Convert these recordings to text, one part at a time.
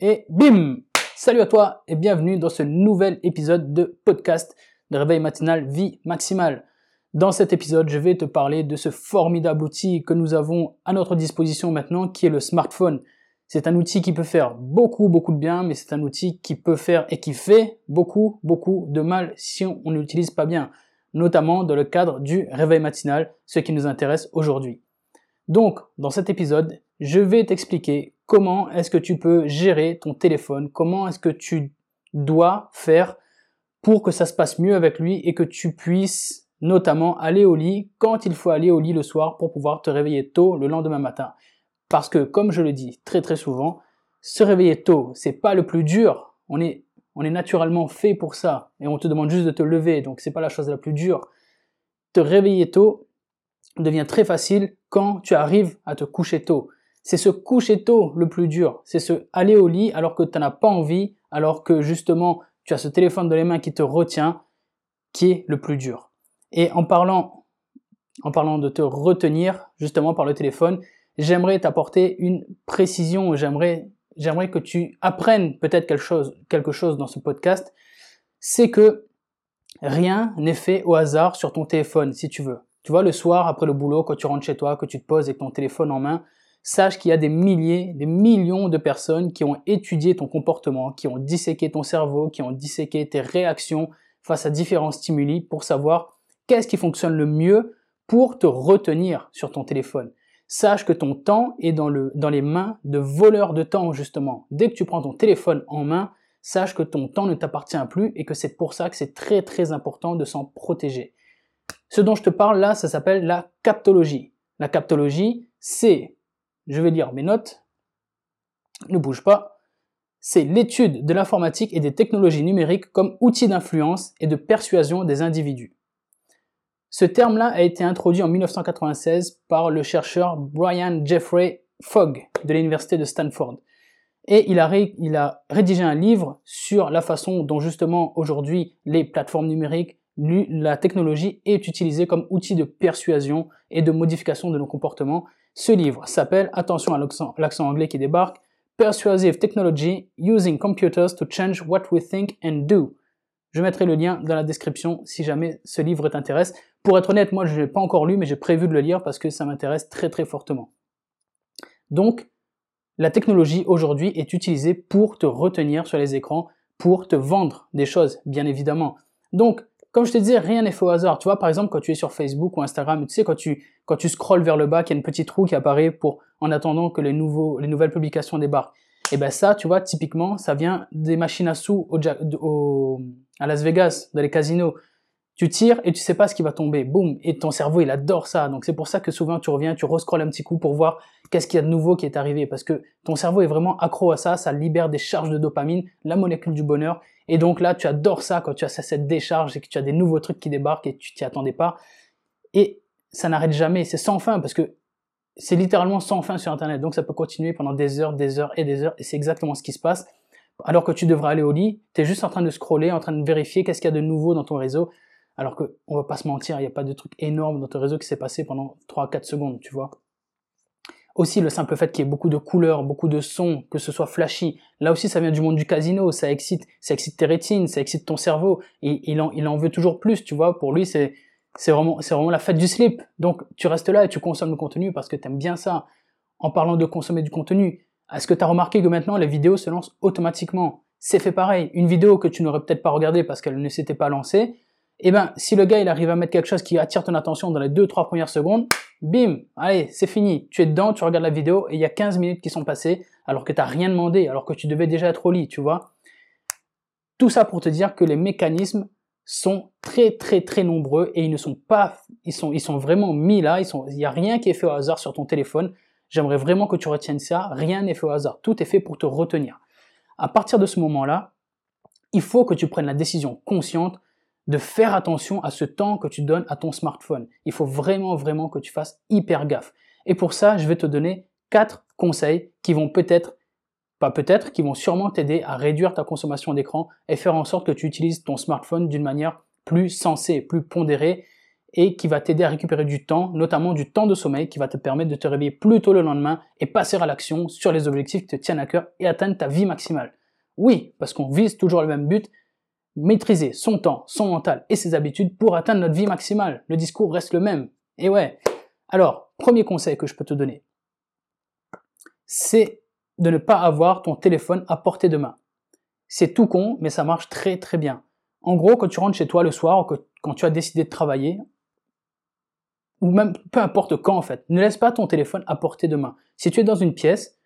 Et bim Salut à toi et bienvenue dans ce nouvel épisode de podcast de réveil matinal vie maximale. Dans cet épisode, je vais te parler de ce formidable outil que nous avons à notre disposition maintenant qui est le smartphone. C'est un outil qui peut faire beaucoup beaucoup de bien, mais c'est un outil qui peut faire et qui fait beaucoup beaucoup de mal si on ne l'utilise pas bien, notamment dans le cadre du réveil matinal, ce qui nous intéresse aujourd'hui. Donc, dans cet épisode, je vais t'expliquer comment est-ce que tu peux gérer ton téléphone, comment est-ce que tu dois faire pour que ça se passe mieux avec lui et que tu puisses notamment aller au lit quand il faut aller au lit le soir pour pouvoir te réveiller tôt le lendemain matin. Parce que, comme je le dis très très souvent, se réveiller tôt, c'est pas le plus dur. On est, on est naturellement fait pour ça. Et on te demande juste de te lever, donc c'est pas la chose la plus dure. Te réveiller tôt devient très facile quand tu arrives à te coucher tôt. C'est ce coucher tôt le plus dur. C'est ce aller au lit alors que tu n'as pas envie, alors que justement tu as ce téléphone dans les mains qui te retient, qui est le plus dur. Et en parlant, en parlant de te retenir justement par le téléphone, j'aimerais t'apporter une précision. J'aimerais, j'aimerais que tu apprennes peut-être quelque chose, quelque chose dans ce podcast. C'est que rien n'est fait au hasard sur ton téléphone, si tu veux. Tu vois, le soir, après le boulot, quand tu rentres chez toi, que tu te poses avec ton téléphone en main, sache qu'il y a des milliers, des millions de personnes qui ont étudié ton comportement, qui ont disséqué ton cerveau, qui ont disséqué tes réactions face à différents stimuli pour savoir qu'est-ce qui fonctionne le mieux pour te retenir sur ton téléphone. Sache que ton temps est dans, le, dans les mains de voleurs de temps, justement. Dès que tu prends ton téléphone en main, sache que ton temps ne t'appartient plus et que c'est pour ça que c'est très très important de s'en protéger. Ce dont je te parle là, ça s'appelle la captologie. La captologie, c'est je vais lire mes notes, ne bouge pas, c'est l'étude de l'informatique et des technologies numériques comme outil d'influence et de persuasion des individus. Ce terme-là a été introduit en 1996 par le chercheur Brian Jeffrey Fogg de l'université de Stanford. Et il a, il a rédigé un livre sur la façon dont justement aujourd'hui les plateformes numériques, la technologie est utilisée comme outil de persuasion et de modification de nos comportements ce livre s'appelle, attention à l'accent anglais qui débarque, Persuasive Technology Using Computers to Change What We Think and Do. Je mettrai le lien dans la description si jamais ce livre t'intéresse. Pour être honnête, moi je ne l'ai pas encore lu, mais j'ai prévu de le lire parce que ça m'intéresse très très fortement. Donc, la technologie aujourd'hui est utilisée pour te retenir sur les écrans, pour te vendre des choses, bien évidemment. Donc, comme je te disais, rien n'est fait au hasard. Tu vois, par exemple, quand tu es sur Facebook ou Instagram, tu sais, quand tu, quand tu scrolles vers le bas, qu'il y a une petite roue qui apparaît pour, en attendant que les nouveaux, les nouvelles publications débarquent. Et ben ça, tu vois, typiquement, ça vient des machines à sous au, au, à Las Vegas, dans les casinos. Tu tires et tu sais pas ce qui va tomber. Boum. Et ton cerveau, il adore ça. Donc c'est pour ça que souvent tu reviens, tu rescrolles un petit coup pour voir qu'est-ce qu'il y a de nouveau qui est arrivé. Parce que ton cerveau est vraiment accro à ça. Ça libère des charges de dopamine, la molécule du bonheur. Et donc là, tu adores ça quand tu as cette décharge et que tu as des nouveaux trucs qui débarquent et tu t'y attendais pas. Et ça n'arrête jamais, c'est sans fin parce que c'est littéralement sans fin sur Internet. Donc ça peut continuer pendant des heures, des heures et des heures et c'est exactement ce qui se passe. Alors que tu devrais aller au lit, tu es juste en train de scroller, en train de vérifier qu'est-ce qu'il y a de nouveau dans ton réseau. Alors que, on va pas se mentir, il n'y a pas de truc énorme dans ton réseau qui s'est passé pendant 3-4 secondes, tu vois. Aussi, le simple fait qu'il y ait beaucoup de couleurs, beaucoup de sons, que ce soit flashy. Là aussi, ça vient du monde du casino, ça excite, ça excite tes rétines, ça excite ton cerveau. Et il en, veut toujours plus, tu vois. Pour lui, c'est, c'est vraiment, c'est la fête du slip. Donc, tu restes là et tu consommes le contenu parce que t'aimes bien ça. En parlant de consommer du contenu, est-ce que tu as remarqué que maintenant les vidéos se lancent automatiquement? C'est fait pareil. Une vidéo que tu n'aurais peut-être pas regardée parce qu'elle ne s'était pas lancée, eh ben, si le gars il arrive à mettre quelque chose qui attire ton attention dans les 2-3 premières secondes, bim, allez, c'est fini. Tu es dedans, tu regardes la vidéo et il y a 15 minutes qui sont passées alors que tu n'as rien demandé, alors que tu devais déjà être au lit, tu vois. Tout ça pour te dire que les mécanismes sont très très très nombreux et ils ne sont pas, ils sont, ils sont vraiment mis là, il n'y a rien qui est fait au hasard sur ton téléphone. J'aimerais vraiment que tu retiennes ça, rien n'est fait au hasard, tout est fait pour te retenir. À partir de ce moment-là, il faut que tu prennes la décision consciente de faire attention à ce temps que tu donnes à ton smartphone. Il faut vraiment, vraiment que tu fasses hyper gaffe. Et pour ça, je vais te donner quatre conseils qui vont peut-être, pas peut-être, qui vont sûrement t'aider à réduire ta consommation d'écran et faire en sorte que tu utilises ton smartphone d'une manière plus sensée, plus pondérée et qui va t'aider à récupérer du temps, notamment du temps de sommeil qui va te permettre de te réveiller plus tôt le lendemain et passer à l'action sur les objectifs qui te tiennent à cœur et atteindre ta vie maximale. Oui, parce qu'on vise toujours le même but, maîtriser son temps, son mental et ses habitudes pour atteindre notre vie maximale. Le discours reste le même. Et ouais. Alors, premier conseil que je peux te donner, c'est de ne pas avoir ton téléphone à portée de main. C'est tout con, mais ça marche très très bien. En gros, quand tu rentres chez toi le soir, ou quand tu as décidé de travailler, ou même peu importe quand en fait, ne laisse pas ton téléphone à portée de main. Si tu es dans une pièce,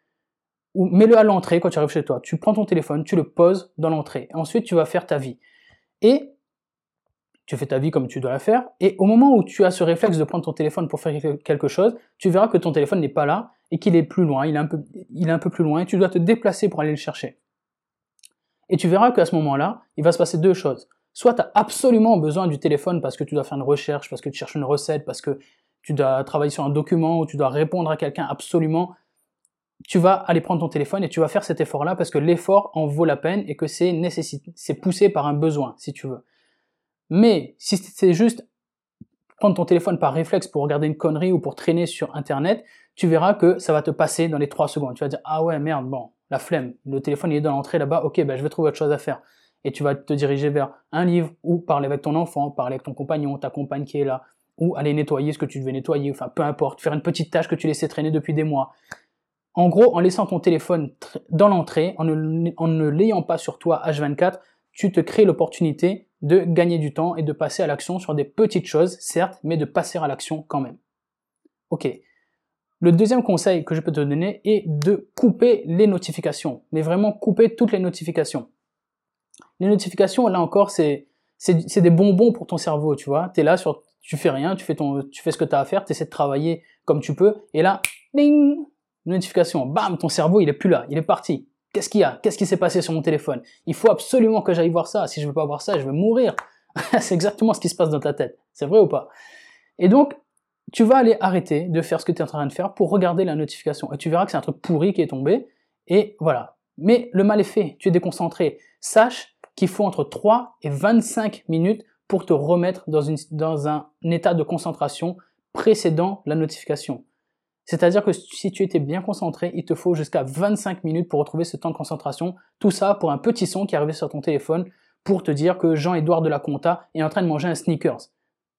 ou mets-le à l'entrée quand tu arrives chez toi. Tu prends ton téléphone, tu le poses dans l'entrée. Ensuite, tu vas faire ta vie. Et tu fais ta vie comme tu dois la faire. Et au moment où tu as ce réflexe de prendre ton téléphone pour faire quelque chose, tu verras que ton téléphone n'est pas là et qu'il est plus loin. Il est un peu, il est un peu plus loin et tu dois te déplacer pour aller le chercher. Et tu verras qu'à ce moment-là, il va se passer deux choses. Soit tu as absolument besoin du téléphone parce que tu dois faire une recherche, parce que tu cherches une recette, parce que tu dois travailler sur un document ou tu dois répondre à quelqu'un absolument. Tu vas aller prendre ton téléphone et tu vas faire cet effort-là parce que l'effort en vaut la peine et que c'est c'est poussé par un besoin, si tu veux. Mais si c'est juste prendre ton téléphone par réflexe pour regarder une connerie ou pour traîner sur Internet, tu verras que ça va te passer dans les trois secondes. Tu vas dire, ah ouais, merde, bon, la flemme, le téléphone il est dans l'entrée là-bas, ok, ben je vais trouver autre chose à faire. Et tu vas te diriger vers un livre ou parler avec ton enfant, parler avec ton compagnon, ta compagne qui est là, ou aller nettoyer ce que tu devais nettoyer, enfin peu importe, faire une petite tâche que tu laissais traîner depuis des mois. En gros, en laissant ton téléphone dans l'entrée, en ne, l'ayant pas sur toi H24, tu te crées l'opportunité de gagner du temps et de passer à l'action sur des petites choses, certes, mais de passer à l'action quand même. Ok, le deuxième conseil que je peux te donner est de couper les notifications, mais vraiment couper toutes les notifications. Les notifications, là encore, c'est des bonbons pour ton cerveau, tu vois. T'es là sur, tu fais rien, tu fais ton, tu fais ce que tu as à faire, tu essaies de travailler comme tu peux, et là, ding, notification, bam, ton cerveau, il est plus là, il est parti. Qu'est-ce qu'il y a? Qu'est-ce qui s'est passé sur mon téléphone? Il faut absolument que j'aille voir ça. Si je veux pas voir ça, je vais mourir. c'est exactement ce qui se passe dans ta tête. C'est vrai ou pas? Et donc, tu vas aller arrêter de faire ce que tu es en train de faire pour regarder la notification. Et tu verras que c'est un truc pourri qui est tombé. Et voilà. Mais le mal est fait, tu es déconcentré. Sache qu'il faut entre 3 et 25 minutes pour te remettre dans, un état de concentration précédant la notification. C'est-à-dire que si tu étais bien concentré, il te faut jusqu'à 25 minutes pour retrouver ce temps de concentration. Tout ça pour un petit son qui arrivé sur ton téléphone pour te dire que Jean-Édouard de la Conta est en train de manger un sneakers.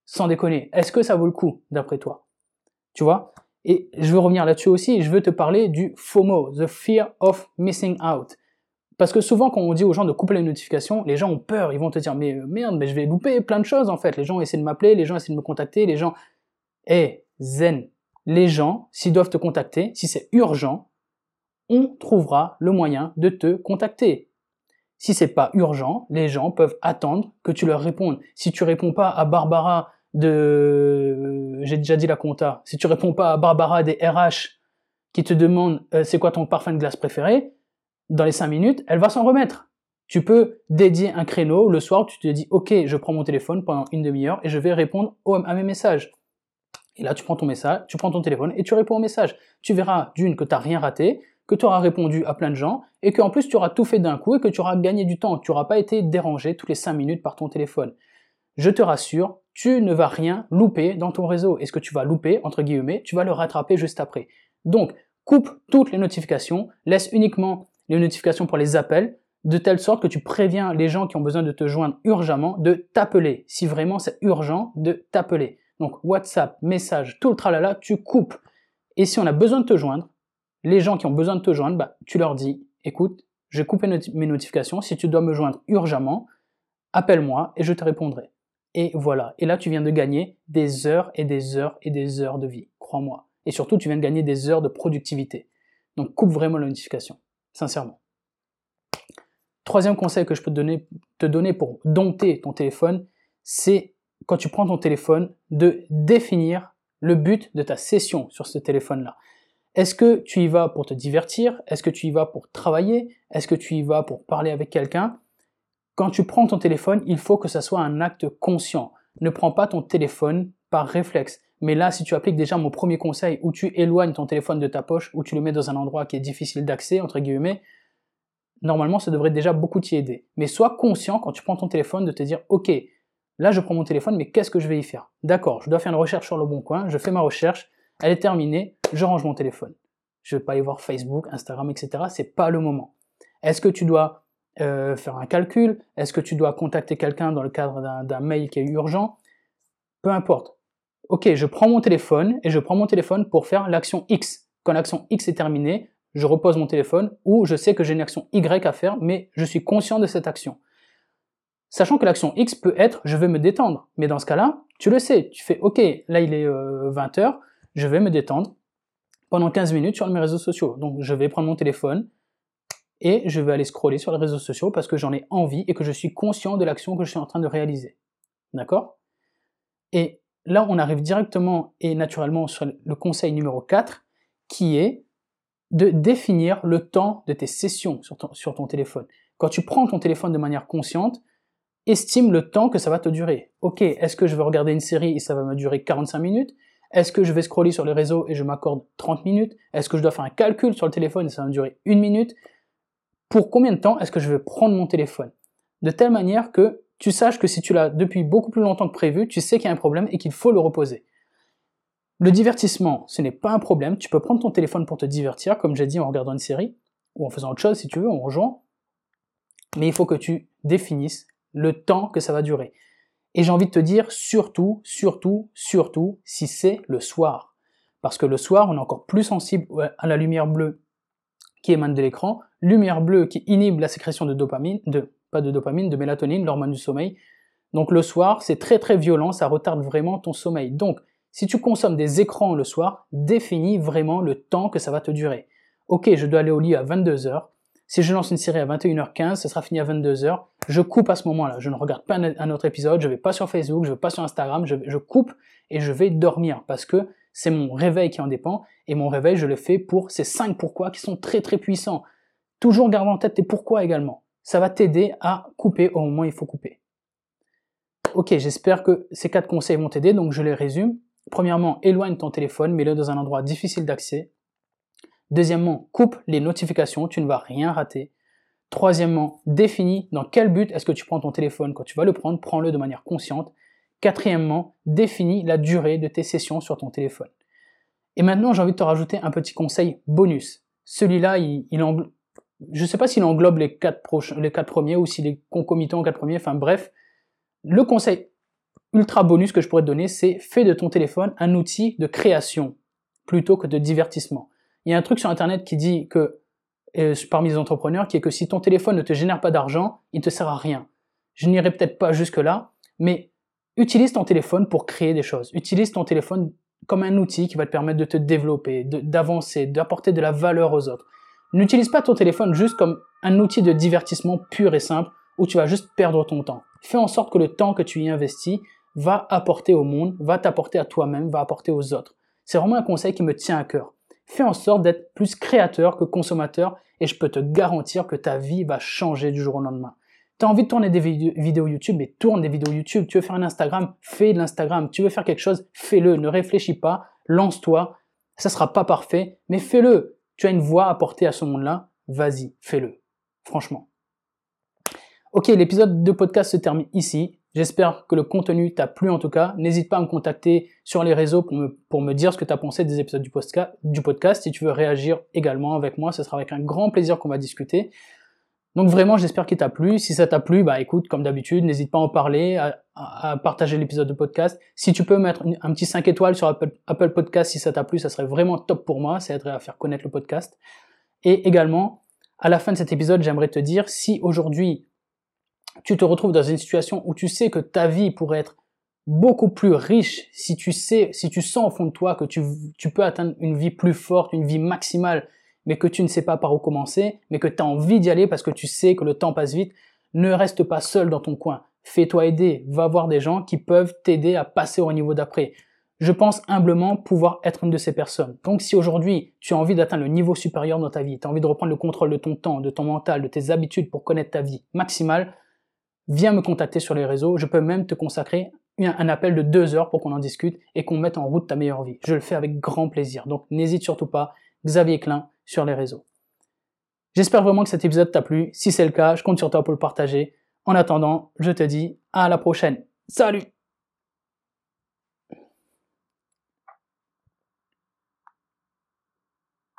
Sans déconner, est-ce que ça vaut le coup d'après toi? Tu vois? Et je veux revenir là-dessus aussi, je veux te parler du FOMO, the fear of missing out. Parce que souvent quand on dit aux gens de couper les notifications, les gens ont peur, ils vont te dire mais euh, merde, mais je vais louper plein de choses en fait. Les gens essaient de m'appeler, les gens essaient de me contacter, les gens... Eh, zen, les gens, s'ils doivent te contacter, si c'est urgent, on trouvera le moyen de te contacter. Si c'est pas urgent, les gens peuvent attendre que tu leur répondes. Si tu réponds pas à Barbara de, j'ai déjà dit la compta. Si tu réponds pas à Barbara des RH qui te demande euh, c'est quoi ton parfum de glace préféré, dans les 5 minutes, elle va s'en remettre. Tu peux dédier un créneau le soir où tu te dis ok, je prends mon téléphone pendant une demi-heure et je vais répondre à mes messages. Et là, tu prends ton message, tu prends ton téléphone et tu réponds au message. Tu verras d'une que tu n'as rien raté, que tu auras répondu à plein de gens et qu'en plus tu auras tout fait d'un coup et que tu auras gagné du temps, tu n'auras pas été dérangé toutes les 5 minutes par ton téléphone. Je te rassure, tu ne vas rien louper dans ton réseau. Et ce que tu vas louper, entre guillemets, tu vas le rattraper juste après. Donc, coupe toutes les notifications, laisse uniquement les notifications pour les appels, de telle sorte que tu préviens les gens qui ont besoin de te joindre urgemment de t'appeler. Si vraiment c'est urgent, de t'appeler. Donc WhatsApp, message, tout le tralala, tu coupes. Et si on a besoin de te joindre, les gens qui ont besoin de te joindre, bah, tu leur dis, écoute, j'ai coupé mes notifications, si tu dois me joindre urgemment, appelle-moi et je te répondrai. Et voilà. Et là, tu viens de gagner des heures et des heures et des heures de vie, crois-moi. Et surtout, tu viens de gagner des heures de productivité. Donc, coupe vraiment la notification, sincèrement. Troisième conseil que je peux te donner, te donner pour dompter ton téléphone, c'est quand tu prends ton téléphone, de définir le but de ta session sur ce téléphone-là. Est-ce que tu y vas pour te divertir? Est-ce que tu y vas pour travailler? Est-ce que tu y vas pour parler avec quelqu'un? Quand tu prends ton téléphone, il faut que ça soit un acte conscient. Ne prends pas ton téléphone par réflexe. Mais là, si tu appliques déjà mon premier conseil où tu éloignes ton téléphone de ta poche, où tu le mets dans un endroit qui est difficile d'accès, entre guillemets, normalement, ça devrait déjà beaucoup t'y aider. Mais sois conscient quand tu prends ton téléphone de te dire, OK, Là, je prends mon téléphone, mais qu'est-ce que je vais y faire? D'accord, je dois faire une recherche sur le bon coin, je fais ma recherche, elle est terminée, je range mon téléphone. Je vais pas aller voir Facebook, Instagram, etc. C'est pas le moment. Est-ce que tu dois euh, faire un calcul? Est-ce que tu dois contacter quelqu'un dans le cadre d'un mail qui est urgent? Peu importe. Ok, je prends mon téléphone et je prends mon téléphone pour faire l'action X. Quand l'action X est terminée, je repose mon téléphone ou je sais que j'ai une action Y à faire, mais je suis conscient de cette action. Sachant que l'action X peut être je vais me détendre. Mais dans ce cas-là, tu le sais, tu fais ok, là il est 20h, euh, je vais me détendre pendant 15 minutes sur mes réseaux sociaux. Donc je vais prendre mon téléphone et je vais aller scroller sur les réseaux sociaux parce que j'en ai envie et que je suis conscient de l'action que je suis en train de réaliser. D'accord? Et là, on arrive directement et naturellement sur le conseil numéro 4 qui est de définir le temps de tes sessions sur ton, sur ton téléphone. Quand tu prends ton téléphone de manière consciente, estime le temps que ça va te durer. Ok, est-ce que je vais regarder une série et ça va me durer 45 minutes? Est-ce que je vais scroller sur les réseaux et je m'accorde 30 minutes? Est-ce que je dois faire un calcul sur le téléphone et ça va me durer une minute? Pour combien de temps est-ce que je vais prendre mon téléphone? De telle manière que tu saches que si tu l'as depuis beaucoup plus longtemps que prévu, tu sais qu'il y a un problème et qu'il faut le reposer. Le divertissement, ce n'est pas un problème. Tu peux prendre ton téléphone pour te divertir, comme j'ai dit, en regardant une série, ou en faisant autre chose si tu veux, en rejoint. Mais il faut que tu définisses le temps que ça va durer. Et j'ai envie de te dire, surtout, surtout, surtout, si c'est le soir. Parce que le soir, on est encore plus sensible à la lumière bleue qui émane de l'écran, lumière bleue qui inhibe la sécrétion de dopamine, de, pas de dopamine, de mélatonine, l'hormone du sommeil. Donc le soir, c'est très très violent, ça retarde vraiment ton sommeil. Donc si tu consommes des écrans le soir, définis vraiment le temps que ça va te durer. Ok, je dois aller au lit à 22h. Si je lance une série à 21h15, ce sera fini à 22h. Je coupe à ce moment-là. Je ne regarde pas un autre épisode, je vais pas sur Facebook, je vais pas sur Instagram, je, coupe et je vais dormir parce que c'est mon réveil qui en dépend et mon réveil, je le fais pour ces 5 pourquoi qui sont très très puissants. Toujours garde en tête tes pourquoi également. Ça va t'aider à couper au moment où il faut couper. Ok, j'espère que ces quatre conseils vont t'aider, donc je les résume. Premièrement, éloigne ton téléphone, mets-le dans un endroit difficile d'accès. Deuxièmement, coupe les notifications, tu ne vas rien rater. Troisièmement, définis dans quel but est-ce que tu prends ton téléphone quand tu vas le prendre, prends-le de manière consciente. Quatrièmement, définis la durée de tes sessions sur ton téléphone. Et maintenant, j'ai envie de te rajouter un petit conseil bonus. Celui-là, je ne sais pas s'il englobe les quatre, les quatre premiers ou s'il est concomitant aux quatre premiers, enfin bref. Le conseil ultra bonus que je pourrais te donner, c'est fais de ton téléphone un outil de création plutôt que de divertissement. Il y a un truc sur Internet qui dit que, euh, parmi les entrepreneurs, qui est que si ton téléphone ne te génère pas d'argent, il ne te sert à rien. Je n'irai peut-être pas jusque-là, mais utilise ton téléphone pour créer des choses. Utilise ton téléphone comme un outil qui va te permettre de te développer, d'avancer, d'apporter de la valeur aux autres. N'utilise pas ton téléphone juste comme un outil de divertissement pur et simple où tu vas juste perdre ton temps. Fais en sorte que le temps que tu y investis va apporter au monde, va t'apporter à toi-même, va apporter aux autres. C'est vraiment un conseil qui me tient à cœur. Fais en sorte d'être plus créateur que consommateur et je peux te garantir que ta vie va changer du jour au lendemain. Tu as envie de tourner des vidéos YouTube, mais tourne des vidéos YouTube. Tu veux faire un Instagram, fais de l'Instagram. Tu veux faire quelque chose, fais-le. Ne réfléchis pas, lance-toi. Ça sera pas parfait, mais fais-le. Tu as une voix à porter à ce monde-là, vas-y, fais-le. Franchement. Ok, l'épisode de podcast se termine ici. J'espère que le contenu t'a plu en tout cas. N'hésite pas à me contacter sur les réseaux pour me, dire ce que tu as pensé des épisodes du, podcast, du podcast. Si tu veux réagir également avec moi, ce sera avec un grand plaisir qu'on va discuter. Donc vraiment, j'espère qu'il t'a plu. Si ça t'a plu, bah écoute, comme d'habitude, n'hésite pas à en parler, à, partager l'épisode de podcast. Si tu peux mettre un petit 5 étoiles sur Apple, Apple Podcast si ça t'a plu, ça serait vraiment top pour moi. Ça aiderait à faire connaître le podcast. Et également, à la fin de cet épisode, j'aimerais te dire si aujourd'hui tu te retrouves dans une situation où tu sais que ta vie pourrait être beaucoup plus riche si tu sais, si tu sens au fond de toi que tu, tu peux atteindre une vie plus forte, une vie maximale, mais que tu ne sais pas par où commencer, mais que tu as envie d'y aller parce que tu sais que le temps passe vite, ne reste pas seul dans ton coin. Fais-toi aider, va voir des gens qui peuvent t'aider à passer au niveau d'après. Je pense humblement pouvoir être une de ces personnes. Donc si aujourd'hui tu as envie d'atteindre le niveau supérieur dans ta vie, tu as envie de reprendre le contrôle de ton temps, de ton mental, de tes habitudes pour connaître ta vie maximale, viens me contacter sur les réseaux. Je peux même te consacrer un appel de deux heures pour qu'on en discute et qu'on mette en route ta meilleure vie. Je le fais avec grand plaisir. Donc n'hésite surtout pas. Xavier Klein sur les réseaux. J'espère vraiment que cet épisode t'a plu. Si c'est le cas, je compte sur toi pour le partager. En attendant, je te dis à la prochaine. Salut